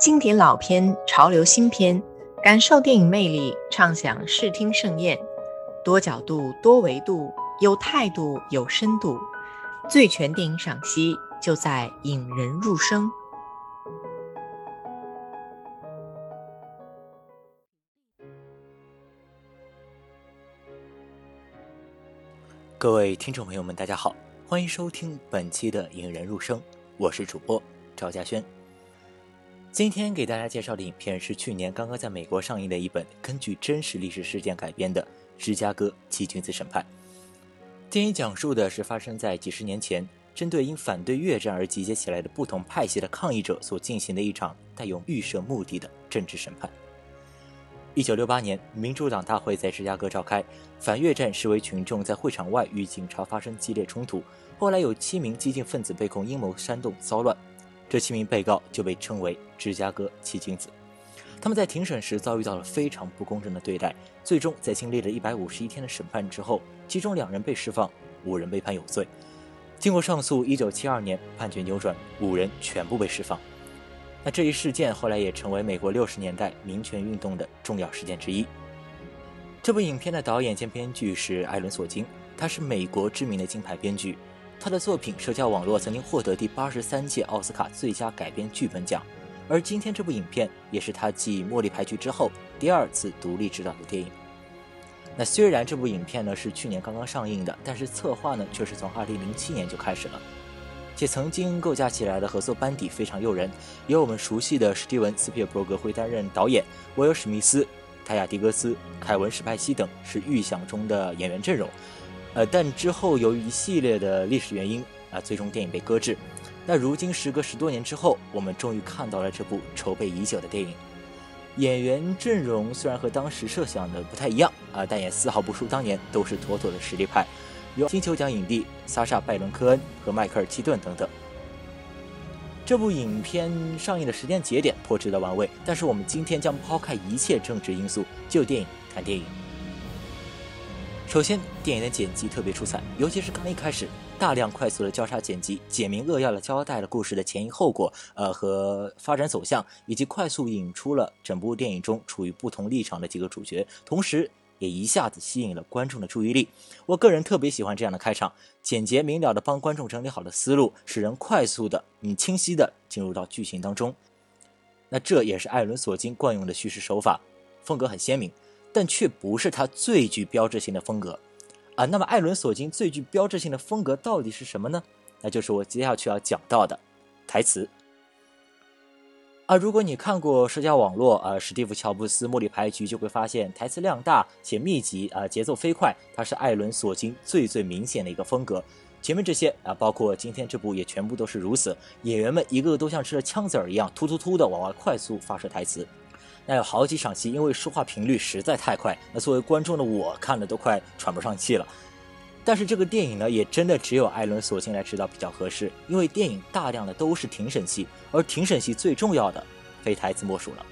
经典老片，潮流新片，感受电影魅力，畅享视听盛宴。多角度、多维度，有态度、有深度，最全电影赏析就在引人入胜。各位听众朋友们，大家好，欢迎收听本期的《引人入胜》，我是主播赵嘉轩。今天给大家介绍的影片是去年刚刚在美国上映的一本根据真实历史事件改编的《芝加哥七君子审判》。电影讲述的是发生在几十年前，针对因反对越战而集结起来的不同派系的抗议者所进行的一场带有预设目的的政治审判。一九六八年，民主党大会在芝加哥召开，反越战示威群众在会场外与警察发生激烈冲突，后来有七名激进分子被控阴谋煽动骚乱，这七名被告就被称为芝加哥七君子。他们在庭审时遭遇到了非常不公正的对待，最终在经历了一百五十一天的审判之后，其中两人被释放，五人被判有罪。经过上诉，一九七二年判决扭转，五人全部被释放。那这一事件后来也成为美国六十年代民权运动的重要事件之一。这部影片的导演兼编剧是艾伦·索金，他是美国知名的金牌编剧，他的作品《社交网络》曾经获得第八十三届奥斯卡最佳改编剧本奖，而今天这部影片也是他继《茉莉牌局》之后第二次独立执导的电影。那虽然这部影片呢是去年刚刚上映的，但是策划呢却是从二零零七年就开始了。且曾经构架起来的合作班底非常诱人，有我们熟悉的史蒂文·斯皮尔伯格会担任导演，威尔·史密斯、泰亚·迪格斯、凯文·史派西等是预想中的演员阵容。呃，但之后由于一系列的历史原因啊，最终电影被搁置。那如今时隔十多年之后，我们终于看到了这部筹备已久的电影。演员阵容虽然和当时设想的不太一样啊，但也丝毫不输当年，都是妥妥的实力派。有金球奖影帝萨莎·拜伦·科恩和迈克尔·基顿等等。这部影片上映的时间节点颇值得玩味，但是我们今天将抛开一切政治因素，就电影看电影。首先，电影的剪辑特别出彩，尤其是刚一开始，大量快速的交叉剪辑，简明扼要的交代了故事的前因后果，呃和发展走向，以及快速引出了整部电影中处于不同立场的几个主角，同时。也一下子吸引了观众的注意力。我个人特别喜欢这样的开场，简洁明了的帮观众整理好了思路，使人快速的、嗯清晰的进入到剧情当中。那这也是艾伦·索金惯用的叙事手法，风格很鲜明，但却不是他最具标志性的风格啊。那么，艾伦·索金最具标志性的风格到底是什么呢？那就是我接下去要讲到的台词。啊，如果你看过社交网络，啊，史蒂夫·乔布斯《茉莉牌局》，就会发现台词量大且密集，啊，节奏飞快，它是艾伦·索金最最明显的一个风格。前面这些啊，包括今天这部也全部都是如此。演员们一个个都像吃了枪子儿一样，突突突的往外快速发射台词。那有好几场戏，因为说话频率实在太快，那作为观众的我看的都快喘不上气了。但是这个电影呢，也真的只有艾伦·索金来指导比较合适，因为电影大量的都是庭审戏，而庭审戏最重要的非台词莫属了。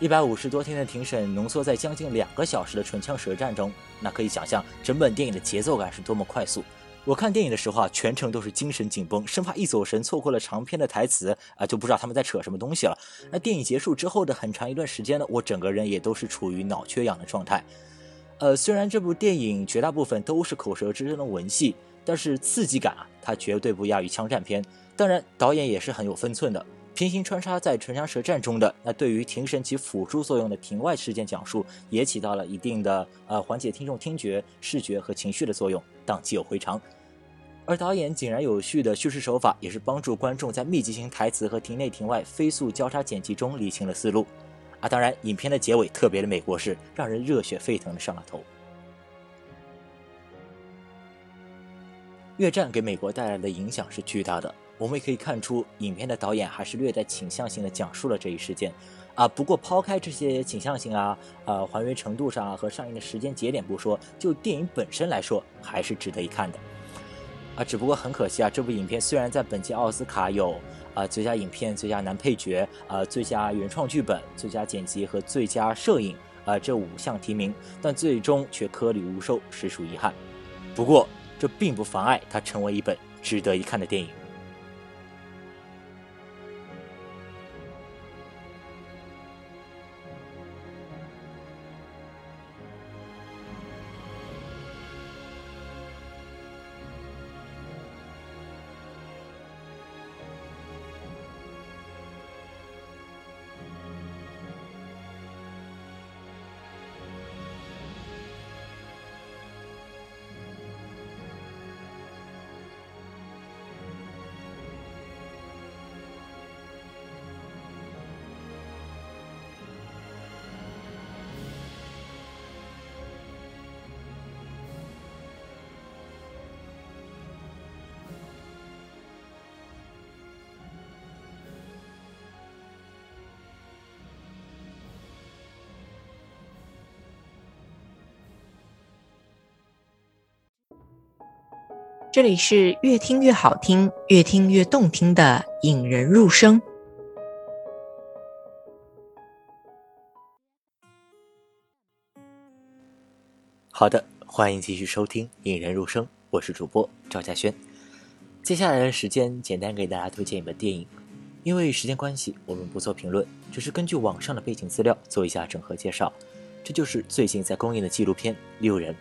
一百五十多天的庭审浓缩在将近两个小时的唇枪舌战中，那可以想象整本电影的节奏感是多么快速。我看电影的时候啊，全程都是精神紧绷，生怕一走神错过了长篇的台词啊，就不知道他们在扯什么东西了。那电影结束之后的很长一段时间呢，我整个人也都是处于脑缺氧的状态。呃，虽然这部电影绝大部分都是口舌之争的文戏，但是刺激感啊，它绝对不亚于枪战片。当然，导演也是很有分寸的，平行穿插在唇枪舌战中的那对于庭审起辅助作用的庭外事件讲述，也起到了一定的呃缓解听众听觉、视觉和情绪的作用，荡气有回肠。而导演井然有序的叙事手法，也是帮助观众在密集型台词和庭内庭外飞速交叉剪辑中理清了思路。啊，当然，影片的结尾特别的美国式，让人热血沸腾的上了头。越战给美国带来的影响是巨大的，我们也可以看出，影片的导演还是略带倾向性的讲述了这一事件。啊，不过抛开这些倾向性啊，呃，还原程度上啊和上映的时间节点不说，就电影本身来说，还是值得一看的。啊，只不过很可惜啊，这部影片虽然在本届奥斯卡有啊最佳影片、最佳男配角、啊最佳原创剧本、最佳剪辑和最佳摄影啊这五项提名，但最终却颗粒无收，实属遗憾。不过这并不妨碍它成为一本值得一看的电影。这里是越听越好听、越听越动听的引人入声。好的，欢迎继续收听《引人入声》，我是主播赵嘉轩。接下来的时间，简单给大家推荐一本电影。因为时间关系，我们不做评论，只是根据网上的背景资料做一下整合介绍。这就是最近在公映的纪录片《六人》。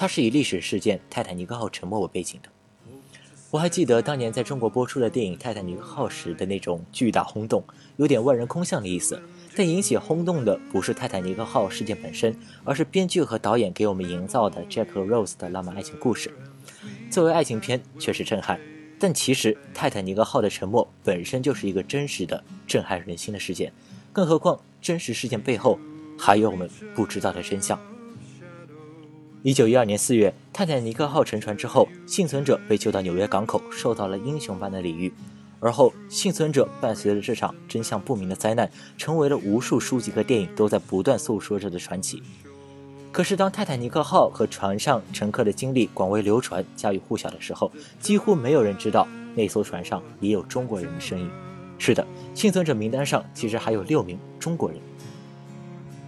它是以历史事件泰坦尼克号沉没为背景的。我还记得当年在中国播出的电影《泰坦尼克号》时的那种巨大轰动，有点万人空巷的意思。但引起轰动的不是泰坦尼克号事件本身，而是编剧和导演给我们营造的 Jack 和 Rose 的浪漫爱情故事。作为爱情片，确实震撼。但其实泰坦尼克号的沉没本身就是一个真实的、震撼人心的事件。更何况，真实事件背后还有我们不知道的真相。一九一二年四月，泰坦尼克号沉船之后，幸存者被救到纽约港口，受到了英雄般的礼遇。而后，幸存者伴随着这场真相不明的灾难，成为了无数书籍和电影都在不断诉说着的传奇。可是，当泰坦尼克号和船上乘客的经历广为流传、家喻户晓的时候，几乎没有人知道那艘船上也有中国人的身影。是的，幸存者名单上其实还有六名中国人。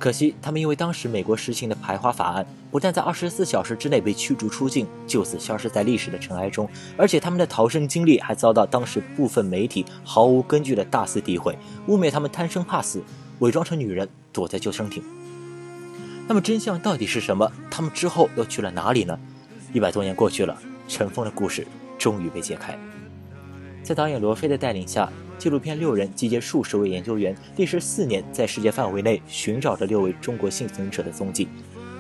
可惜，他们因为当时美国实行的排华法案，不但在二十四小时之内被驱逐出境，就此消失在历史的尘埃中，而且他们的逃生经历还遭到当时部分媒体毫无根据的大肆诋毁，污蔑他们贪生怕死，伪装成女人躲在救生艇。那么真相到底是什么？他们之后又去了哪里呢？一百多年过去了，尘封的故事终于被揭开。在导演罗非的带领下。纪录片六人集结数十位研究员，历时四年，在世界范围内寻找着六位中国幸存者的踪迹。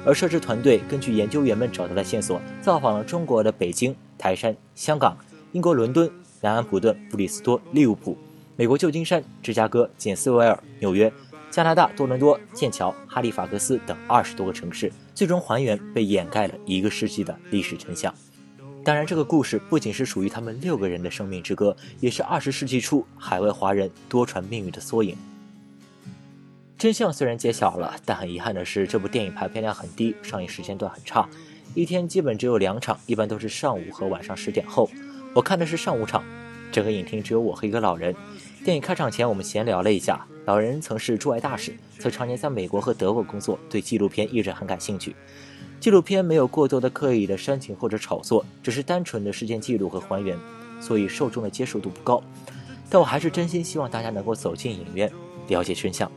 而摄制团队根据研究员们找到的线索，造访了中国的北京、台山、香港、英国伦敦、南安普顿、布里斯托、利物浦、美国旧金山、芝加哥、简斯维尔、纽约、加拿大多伦多、剑桥、哈利法克斯等二十多个城市，最终还原被掩盖了一个世纪的历史真相。当然，这个故事不仅是属于他们六个人的生命之歌，也是二十世纪初海外华人多舛命运的缩影。真相虽然揭晓了，但很遗憾的是，这部电影排片量很低，上映时间段很差，一天基本只有两场，一般都是上午和晚上十点后。我看的是上午场，整个影厅只有我和一个老人。电影开场前，我们闲聊了一下，老人曾是驻外大使，曾常年在美国和德国工作，对纪录片一直很感兴趣。纪录片没有过多的刻意的煽情或者炒作，只是单纯的事件记录和还原，所以受众的接受度不高。但我还是真心希望大家能够走进影院，了解真相。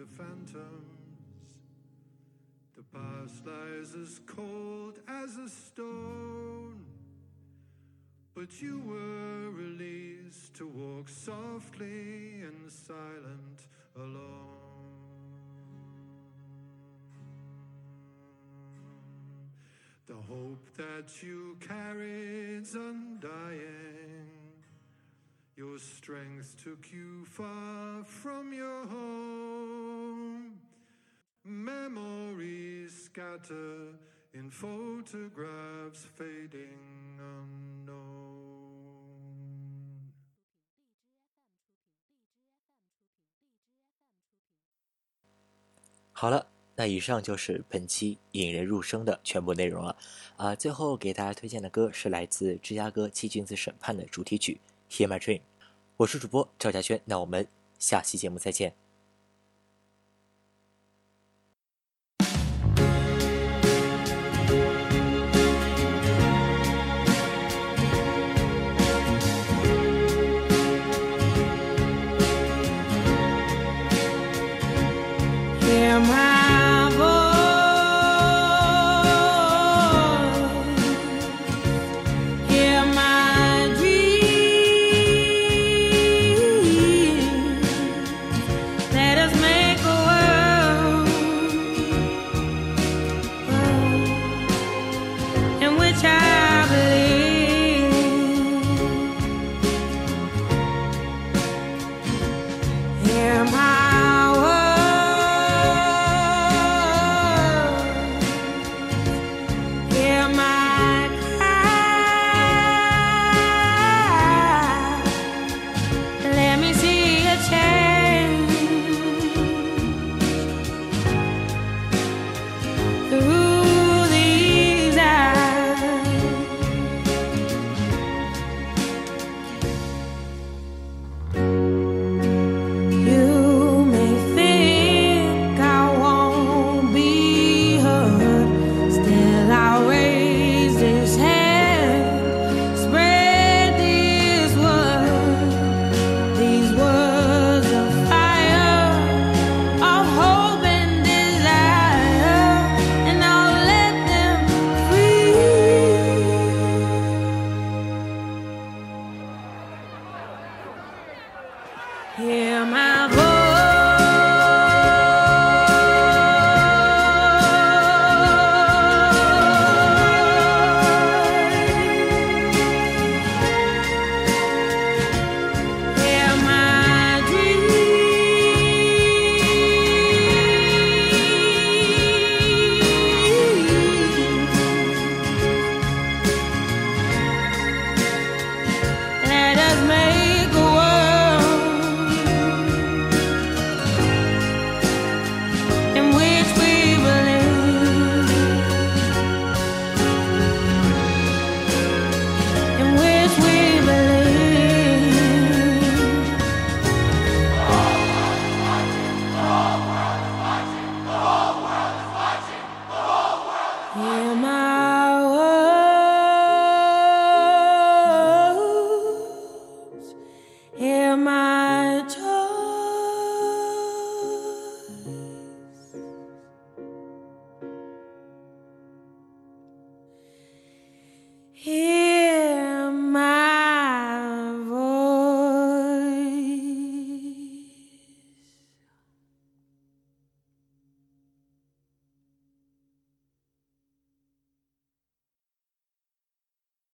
To phantoms. The past lies as cold as a stone. But you were released to walk softly and silent alone. The hope that you carried's undying. Your strength took you far from your home. Memories scatter in photographs fading unknown. 好了，那以上就是本期引人入声的全部内容了。啊，最后给大家推荐的歌是来自芝加哥七君子审判的主题曲《Hear My Dream》。我是主播赵家轩，那我们下期节目再见。